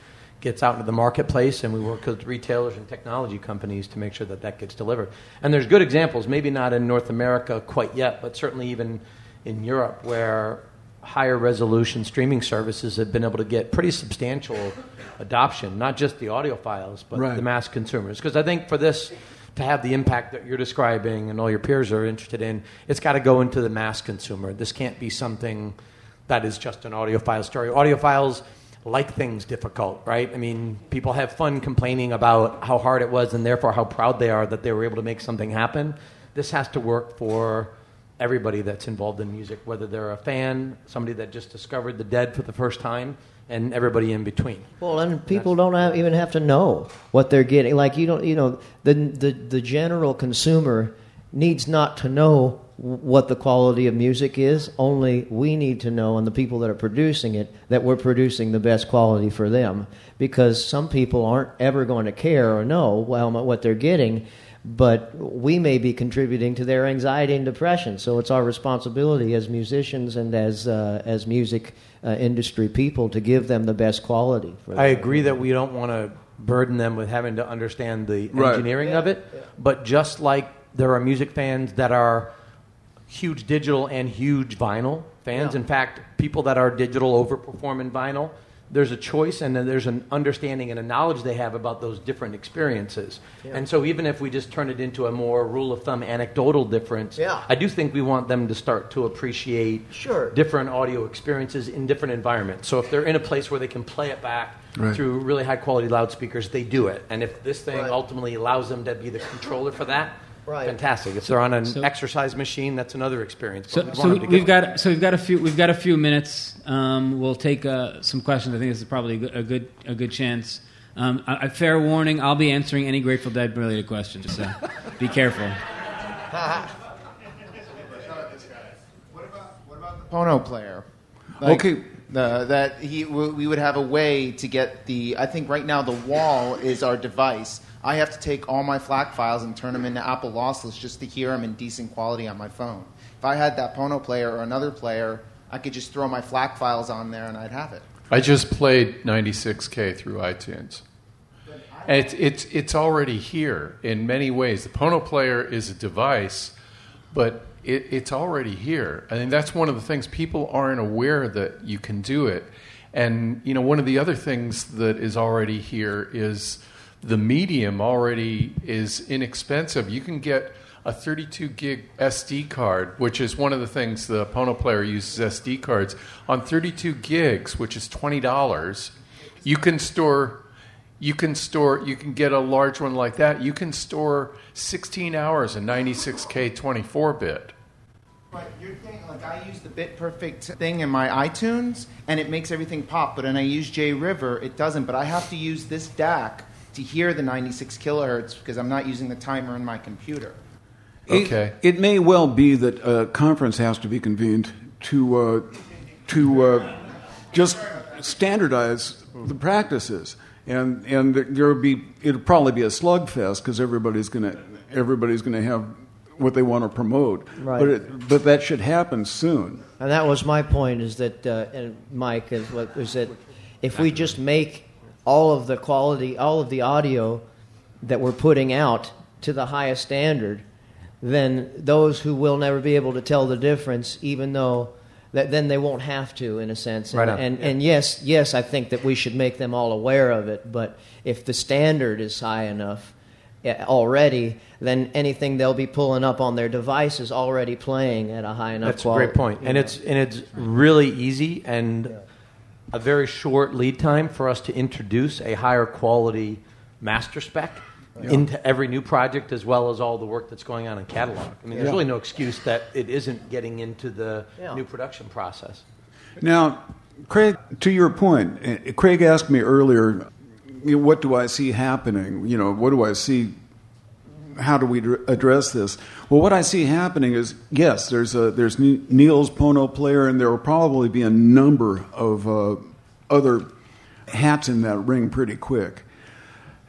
gets out into the marketplace, and we work with retailers and technology companies to make sure that that gets delivered. And there's good examples, maybe not in North America quite yet, but certainly even in Europe, where higher resolution streaming services have been able to get pretty substantial adoption, not just the audiophiles, but right. the mass consumers. Because I think for this to have the impact that you're describing and all your peers are interested in, it's got to go into the mass consumer. This can't be something that is just an audiophile story. Audiophiles like things difficult, right? I mean, people have fun complaining about how hard it was and therefore how proud they are that they were able to make something happen. This has to work for everybody that's involved in music, whether they're a fan, somebody that just discovered the dead for the first time, and everybody in between. Well, and people don't have, even have to know what they're getting. Like you don't, you know, the the the general consumer needs not to know what the quality of music is. Only we need to know, and the people that are producing it, that we're producing the best quality for them. Because some people aren't ever going to care or know well what they're getting, but we may be contributing to their anxiety and depression. So it's our responsibility as musicians and as uh, as music uh, industry people to give them the best quality. I agree that we don't want to burden them with having to understand the right. engineering yeah. of it, yeah. but just like there are music fans that are huge digital and huge vinyl fans. Yeah. In fact, people that are digital overperform in vinyl. There's a choice and then there's an understanding and a knowledge they have about those different experiences. Yeah. And so, even if we just turn it into a more rule of thumb anecdotal difference, Yeah. I do think we want them to start to appreciate Sure. different audio experiences in different environments. So, if they're in a place where they can play it back Right. through really high quality loudspeakers, they do it. And if this thing Right. ultimately allows them to be the controller for that, Right. fantastic. If they're on an So- exercise machine, that's another experience. So, But we'd so want them to we've get- got so we've got a few we've got a few minutes. Um, we'll take uh, some questions. I think this is probably a good a good, chance. Um, a, a fair warning: I'll be answering any Grateful Dead related questions. So be careful. <laughs> What about what about the Pono player? Okay. The, that he we would have a way to get the. I think right now the wall is our device. I have to take all my FLAC files and turn them into Apple lossless just to hear them in decent quality on my phone. If I had that Pono player or another player, I could just throw my FLAC files on there and I'd have it. I just played 96K through iTunes. And it's, it's already here in many ways. The Pono player is a device, but it, it's already here. I think that's one of the things people aren't aware that you can do it. And you know, one of the other things that is already here is the medium already is inexpensive. You can get a 32 gig SD card, which is one of the things the Pono player uses SD cards on 32 gigs, which is twenty dollars. You can store you can store you can get a large one like that you can store 16 hours in 96k 24 bit But you're saying, like, I use the Bit Perfect thing in my iTunes, and it makes everything pop. But when I use JRiver, it doesn't. But I have to use this DAC to hear the 96 kilohertz because I'm not using the timer in my computer. Okay. It, it may well be that a conference has to be convened to uh, to uh, just standardize the practices, and and there'll be it'll probably be a slugfest because everybody's gonna everybody's gonna have what they want to promote. Right. But it, but that should happen soon. And that was my point. Is that uh, and Mike is what is that if we just make all of the quality, all of the audio that we're putting out to the highest standard, then those who will never be able to tell the difference, even though that then they won't have to, in a sense. And, Right on. and, and yes, yes, I think that we should make them all aware of it. But if the standard is high enough already, then anything they'll be pulling up on their device is already playing at a high enough That's quality. a great point, and Yeah. it's and it's really easy and a very short lead time for us to introduce a higher quality master spec into every new project, as well as all the work that's going on in catalog. I mean, there's Yeah. really no excuse that it isn't getting into the Yeah. new production process. Now, Kraig, to your point, eh, Kraig asked me earlier, you know, what do I see happening? You know, what do I see? How do we address this? Well, what I see happening is yes, there's a there's Neil's Pono player, and there will probably be a number of uh, other hats in that ring pretty quick.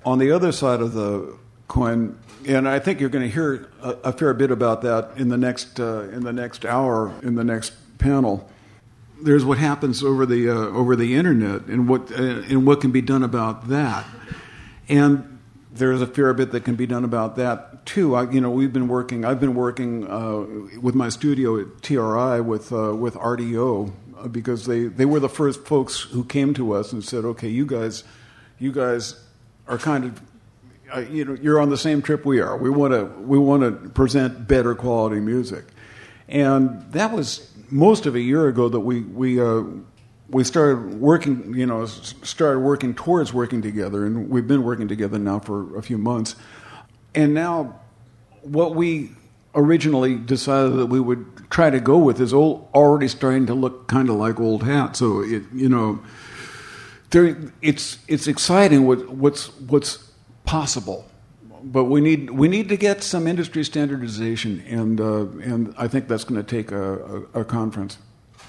On the other side of the coin, and I think you're going to hear a, a fair bit about that in the next uh, in the next hour in the next panel there's what happens over the uh, over the internet and what uh, and what can be done about that. And there's a fair bit that can be done about that too. I, you know we've been working I've been working uh, with my studio at TRI with uh, with RDO uh, because they they were the first folks who came to us and said okay you guys you guys are kind of uh, you know you're on the same trip we are. We want to we want to present better quality music. And that was most of a year ago that we we uh, we started working, you know, started working towards working together, and we've been working together now for a few months. And now, what we originally decided that we would try to go with is old, already starting to look kind of like old hat. So it, you know, there, it's it's exciting what, what's what's possible, but we need we need to get some industry standardization, and uh, and I think that's going to take a, a, a conference.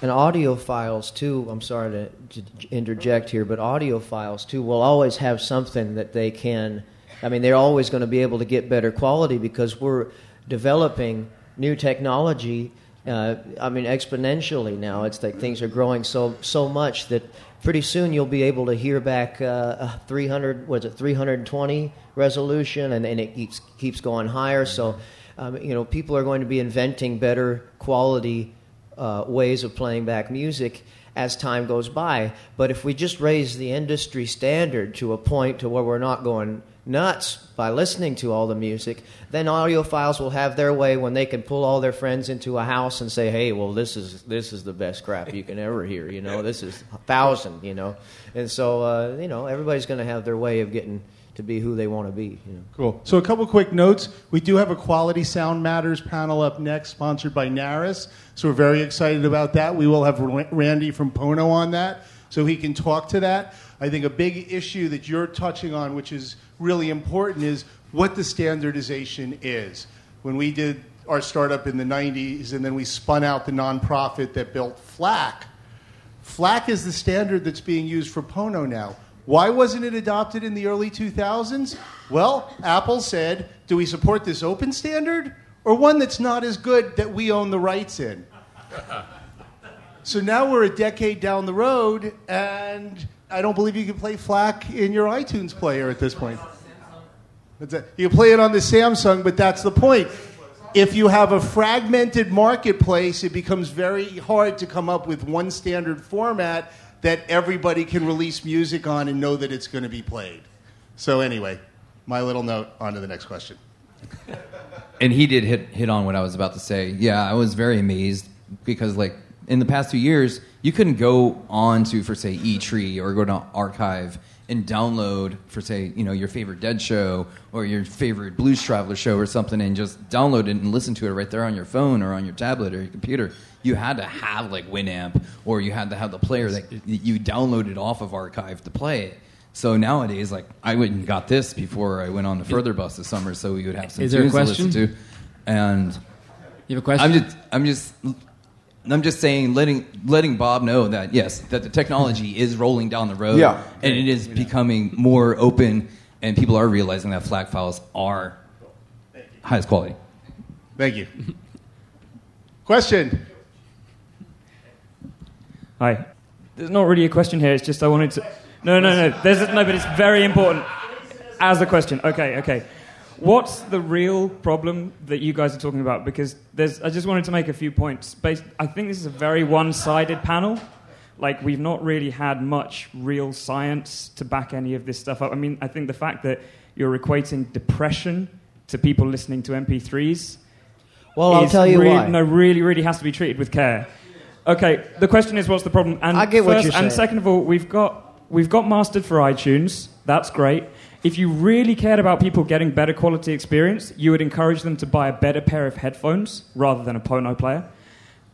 And audio files too. I'm sorry to, to interject here, but audio files too will always have something that they can. I mean, they're always going to be able to get better quality because we're developing new technology. Uh, I mean, exponentially now. It's like things are growing so so much that pretty soon you'll be able to hear back uh, 300. Was it 320 resolution, and, and it keeps keeps going higher. So, um, you know, people are going to be inventing better quality uh, ways of playing back music as time goes by. But if we just raise the industry standard to a point to where we're not going nuts by listening to all the music, then audiophiles will have their way when they can pull all their friends into a house and say, "Hey, well, this is this is the best crap you can ever hear." You know, this is a thousand. You know, and so uh, you know everybody's going to have their way of getting to be who they want to be. You know. Cool. So a couple quick notes. We do have a Quality Sound Matters panel up next, sponsored by Naris. So we're very excited about that. We will have Randy from Pono on that, so he can talk to that. I think a big issue that you're touching on, which is really important, is what the standardization is. When we did our startup in the 90s, and then we spun out the nonprofit that built FLAC, FLAC is the standard that's being used for Pono now. Why wasn't it adopted in the early 2000s? Well, Apple said, do we support this open standard or one that's not as good that we own the rights in? <laughs> So now we're a decade down the road, and I don't believe you can play FLAC in your iTunes player at this point. You play it on the Samsung, but that's the point. If you have a fragmented marketplace, it becomes very hard to come up with one standard format that everybody can release music on and know that it's going to be played. So, anyway, my little note. On to the next question. and he did hit hit on what I was about to say. Yeah, I was very amazed because like in the past two years, you couldn't go on to for say E Tree or go to Archive and download for say you know your favorite Dead show or your favorite Blues Traveler show or something and just download it and listen to it right there on your phone or on your tablet or your computer. You had to have like Winamp or you had to have the player that you downloaded off of Archive to play it. So nowadays, like I went and got this before I went on the Furthur bus this summer, so we would have some Is there a tunes to question? listen to. And You have a question? I'm just, I'm just, I'm just saying, letting letting Bob know that yes, that the technology is rolling down the road, Yeah. and it is becoming more open, and people are realizing that FLAC files are highest quality. Thank you. Question. Hi. There's not really a question here. It's just I wanted to. No, no, no. There's no, but it's very important as a question. Okay, okay. What's the real problem that you guys are talking about? Because there's. I just wanted to make a few points. Based, I think this is a very one-sided panel. Like we've not really had much real science to back any of this stuff up. I mean, I think the fact that you're equating depression to people listening to MP3s Well, I'll tell you really, why. No, really, really has to be treated with care. Okay, the question is, what's the problem? And I get what first, you're And second of all, we've got we've got mastered for iTunes. That's great. If you really cared about people getting better quality experience, you would encourage them to buy a better pair of headphones rather than a Pono player.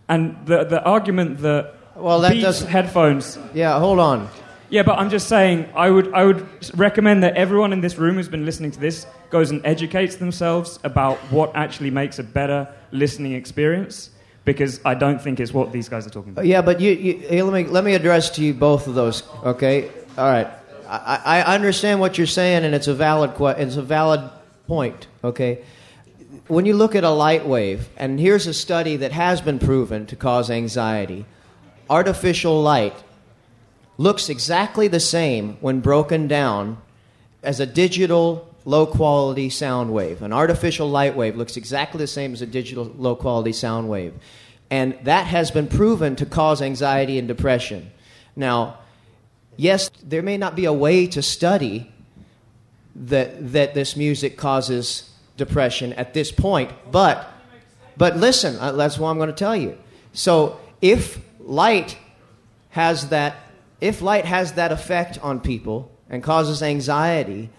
And the the argument that Well, that Beats doesn't- headphones. Yeah, hold on. Yeah, but I'm just saying, I would, I would recommend that everyone in this room who's been listening to this goes and educates themselves about what actually makes a better listening experience, because I don't think it's what these guys are talking about. Yeah, but you, you let me let me address to you both of those. Okay, all right. I, I understand what you're saying, and it's a valid it's a valid point. Okay, when you look at a light wave, and here's a study that has been proven to cause anxiety. Artificial light looks exactly the same when broken down as a digital low quality sound wave. An artificial light wave looks exactly the same as a digital low quality sound wave. And that has been proven to cause anxiety and depression. Now, yes, there may not be a way to study that, that this music causes depression at this point, but, but listen, uh, that's what I'm going to tell you. So if light has that if light has that effect on people and causes anxiety,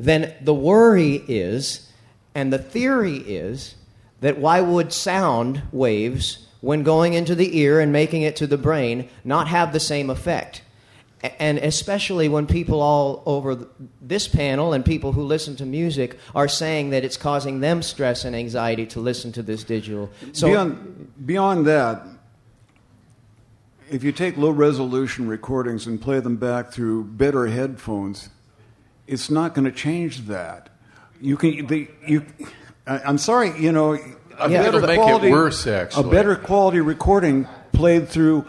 then the worry is, and the theory is, that why would sound waves, when going into the ear and making it to the brain, not have the same effect? A- And especially when people all over this panel and people who listen to music are saying that it's causing them stress and anxiety to listen to this digital. So beyond, beyond that, if you take low resolution recordings and play them back through better headphones, it's not going to change that. You can the you. I- I'm sorry, you know. A Yeah. It'll make it worse, A better quality recording played through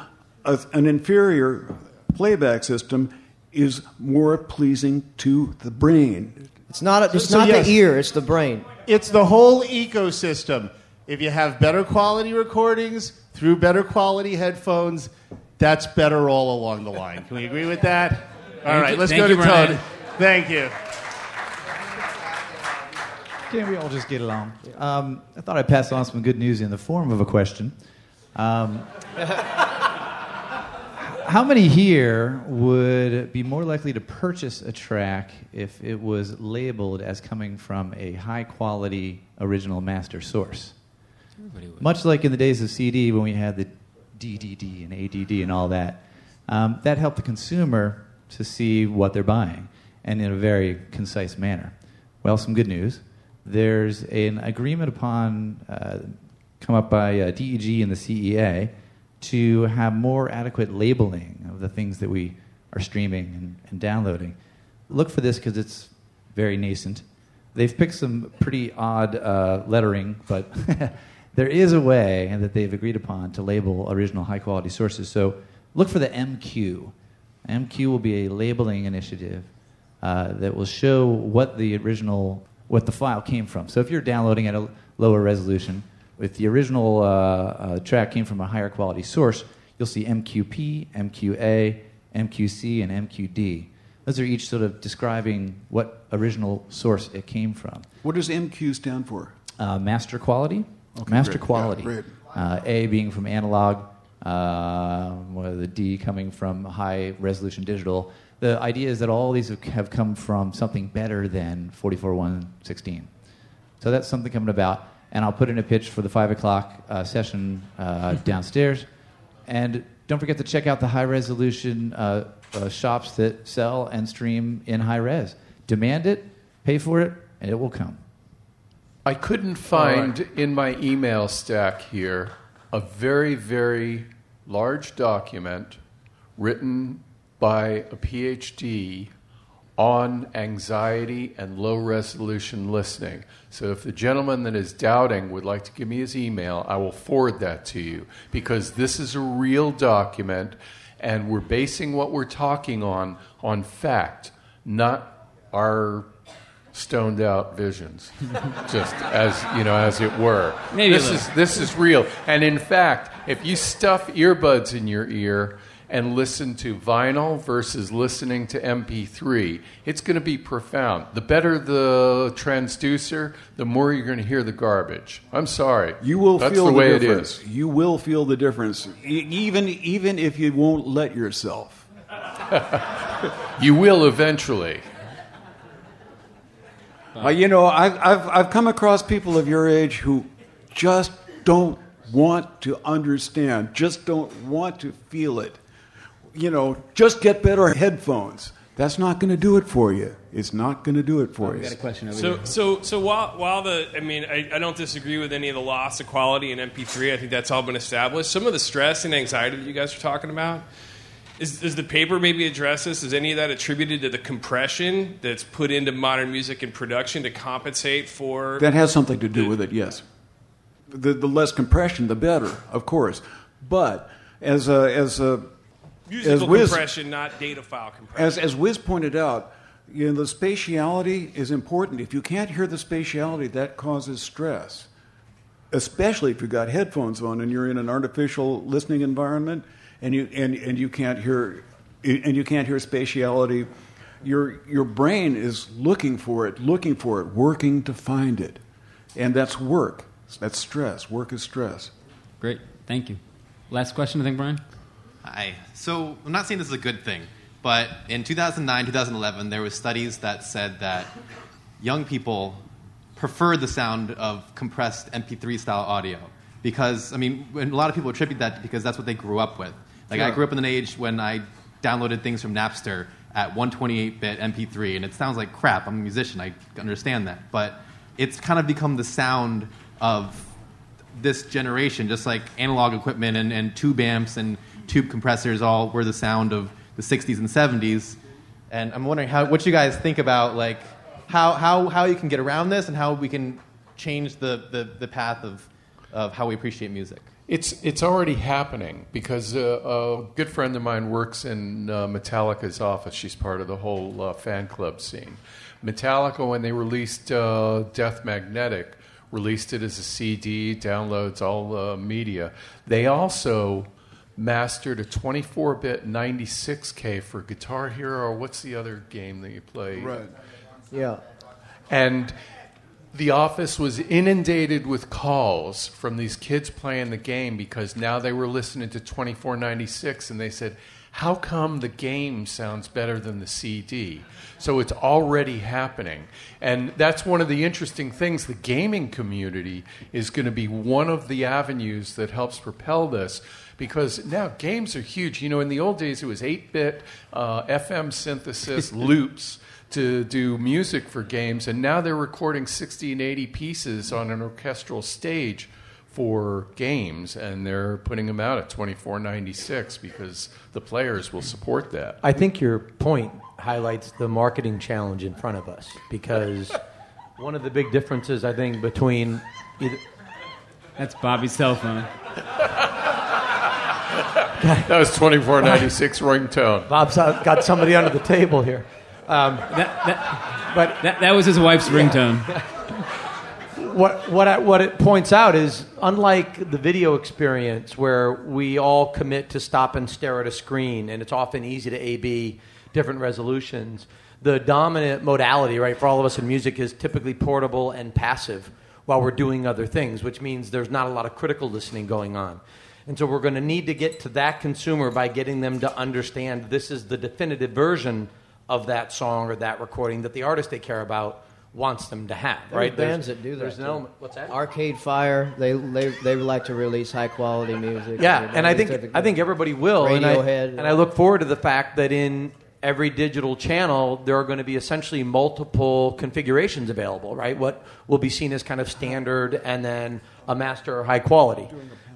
a, an inferior playback system is more pleasing to the brain. it's not, it's So- so not yes. the ear, it's the brain. It's the whole ecosystem. If you have better quality recordings through better quality headphones, that's better all along the line. Can we agree with that? All Thank right, you- let's thank go to Brian. Todd. Thank you. Can't we all just get along? Um, I thought I'd pass on some good news in the form of a question. Um, <laughs> how many here would be more likely to purchase a track if it was labeled as coming from a high quality original master source? Much like in the days of CD when we had the DDD and ADD and all that, um, that helped the consumer to see what they're buying and in a very concise manner. Well, some good news. There's an agreement upon uh, come up by uh, DEG and the CEA to have more adequate labeling of the things that we are streaming and, and downloading. Look for this because it's very nascent. They've picked some pretty odd uh, lettering, but <laughs> there is a way that they've agreed upon to label original high quality sources. So look for the MQ. MQ will be a labeling initiative uh, that will show what the original, what the file came from. So if you're downloading at a lower resolution, if the original uh, uh, track came from a higher quality source, you'll see MQP, MQA, MQC, and MQD. Those are each sort of describing what original source it came from. What does MQ stand for? Uh, master quality. Okay, master great. quality. Yeah, great. Uh, A being from analog, uh, the D coming from high resolution digital. The idea is that all these have- have come from something better than 44116. So that's something coming about. And I'll put in a pitch for the 5 o'clock uh, session uh, <laughs> downstairs. And don't forget to check out the high resolution uh, uh, shops that sell and stream in high res. Demand it, pay for it, and it will come. I couldn't find in my email stack here a very, very large document written by a PhD on anxiety and low resolution listening. So if the gentleman that is doubting would like to give me his email, I will forward that to you. Because this is a real document and we're basing what we're talking on on fact, not our stoned out visions. <laughs> Just as you know as it were. Maybe this is this is real. And in fact if you stuff earbuds in your ear and listen to vinyl versus listening to mp3 it's going to be profound the better the transducer the more you're going to hear the garbage i'm sorry You will that's feel the way it difference. is You will feel the difference, even even if you won't let yourself. <laughs> you will eventually Uh, you know, I've, I've, I've come across people of your age who just don't want to understand, just don't want to feel it. You know, just get better headphones. That's not going to do it for you. It's not going to do it for We you. got a question over So, there. so, so while, while the, I mean, I, I don't disagree with any of the loss of quality in MP3. I think that's all been established. Some of the stress and anxiety that you guys are talking about, is, does the paper maybe address this? Is any of that attributed to the compression that's put into modern music and production to compensate for? That has something to do with it, yes. The, the less compression, the better, of course. But as a, as a, musical as Wiz- compression, not data file compression. As, as Wiz pointed out, you know, the spatiality is important. If you can't hear the spatiality, that causes stress, especially if you've got headphones on and you're in an artificial listening environment and you, and, and you can't hear and you can't hear spatiality. Your, your brain is looking for it, looking for it, working to find it. And that's work. That's stress. Work is stress. Great. Thank you. Last question, I think, Brian? So I'm not saying this is a good thing, but in 2009, 2011, there were studies that said that young people prefer the sound of compressed MP3 style audio because I mean, a lot of people attribute that because that's what they grew up with. Like I grew up in an age when I downloaded things from Napster at 128-bit MP3, and it sounds like crap. I'm a musician. I understand that, but it's kind of become the sound of this generation, just like analog equipment and, and tube amps and tube compressors all were the sound of the 60s and 70s. And I'm wondering how, what you guys think about like how, how, how you can get around this and how we can change the, the, the path of, of how we appreciate music. It's it's already happening because uh, a good friend of mine works in uh, Metallica's office. She's part of the whole uh, fan club scene. Metallica, when they released uh, Death Magnetic, released it as a CD, downloads all uh, media. They also mastered a 24-bit 96K for Guitar Hero. What's the other game that you play? Right. Yeah. And the office was inundated with calls from these kids playing the game because now they were listening to 2496 and they said, How come the game sounds better than the CD? So it's already happening. And that's one of the interesting things. The gaming community is going to be one of the avenues that helps propel this because now games are huge. You know, in the old days, it was 8 bit uh, FM synthesis <laughs> loops to do music for games, and now they're recording 60 and 80 pieces on an orchestral stage for games, and they're putting them out at 24.96 because the players will support that. I think your point highlights the marketing challenge in front of us because <laughs> one of the big differences I think between either That's Bobby's cell phone. <laughs> That was twenty four ninety six ringtone. Bob's got somebody under the table here. Um, That, that, but that, that was his wife's ringtone. what what I, what it points out is unlike the video experience where we all commit to stop and stare at a screen and it's often easy to A/B different resolutions. The dominant modality, right, for all of us in music is typically portable and passive while we're doing other things, which means there's not a lot of critical listening going on. And so we're going to need to get to that consumer by getting them to understand this is the definitive version of that song or that recording that the artist they care about wants them to have, There right? bands There's- that do that. There's an element. What's that? Arcade Fire. They they they like to release high quality music. Yeah, and I think I think everybody will. and I, Radiohead. and I look forward to the fact that in every digital channel there are going to be essentially multiple configurations available. Right, what will be seen as kind of standard, and then a master or high quality.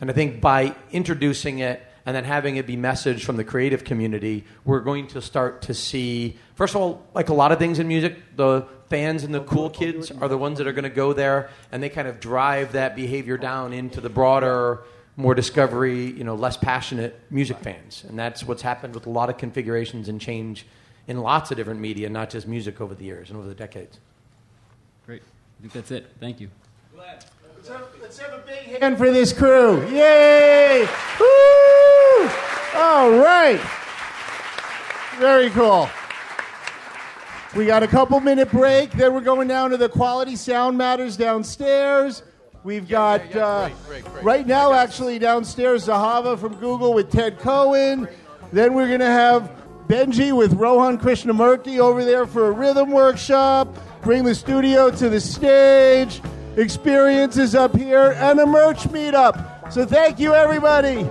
And I think by introducing it and then having it be messaged from the creative community, we're going to start to see. First of all, like a lot of things in music, the fans and the cool kids are the ones that are going to go there, and they kind of drive that behavior down into the broader more discovery, you know, less passionate music fans. And that's what's happened with a lot of configurations and change in lots of different media, not just music over the years and over the decades. Great. I think that's it. Thank you. Let's have a big hand for this crew. Yay! Woo! All right. Very cool. We got a couple minute break. Then we're going down to the Quality Sound Matters downstairs. We've got uh, right now actually downstairs Zahava from Google with Ted Cohen. Then we're going to have Benji with Rohan Krishnamurthy over there for a rhythm workshop. Bring the studio to the stage. Experiences up here and a merch meetup. So thank you everybody.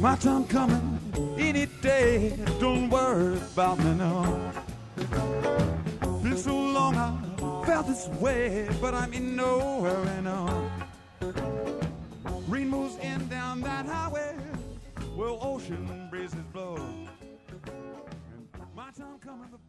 My time coming any day. Don't worry about me now. Been so long I felt this way, but I'm in no hurry now. Rainbows in down that highway, where ocean breezes blow. My time coming.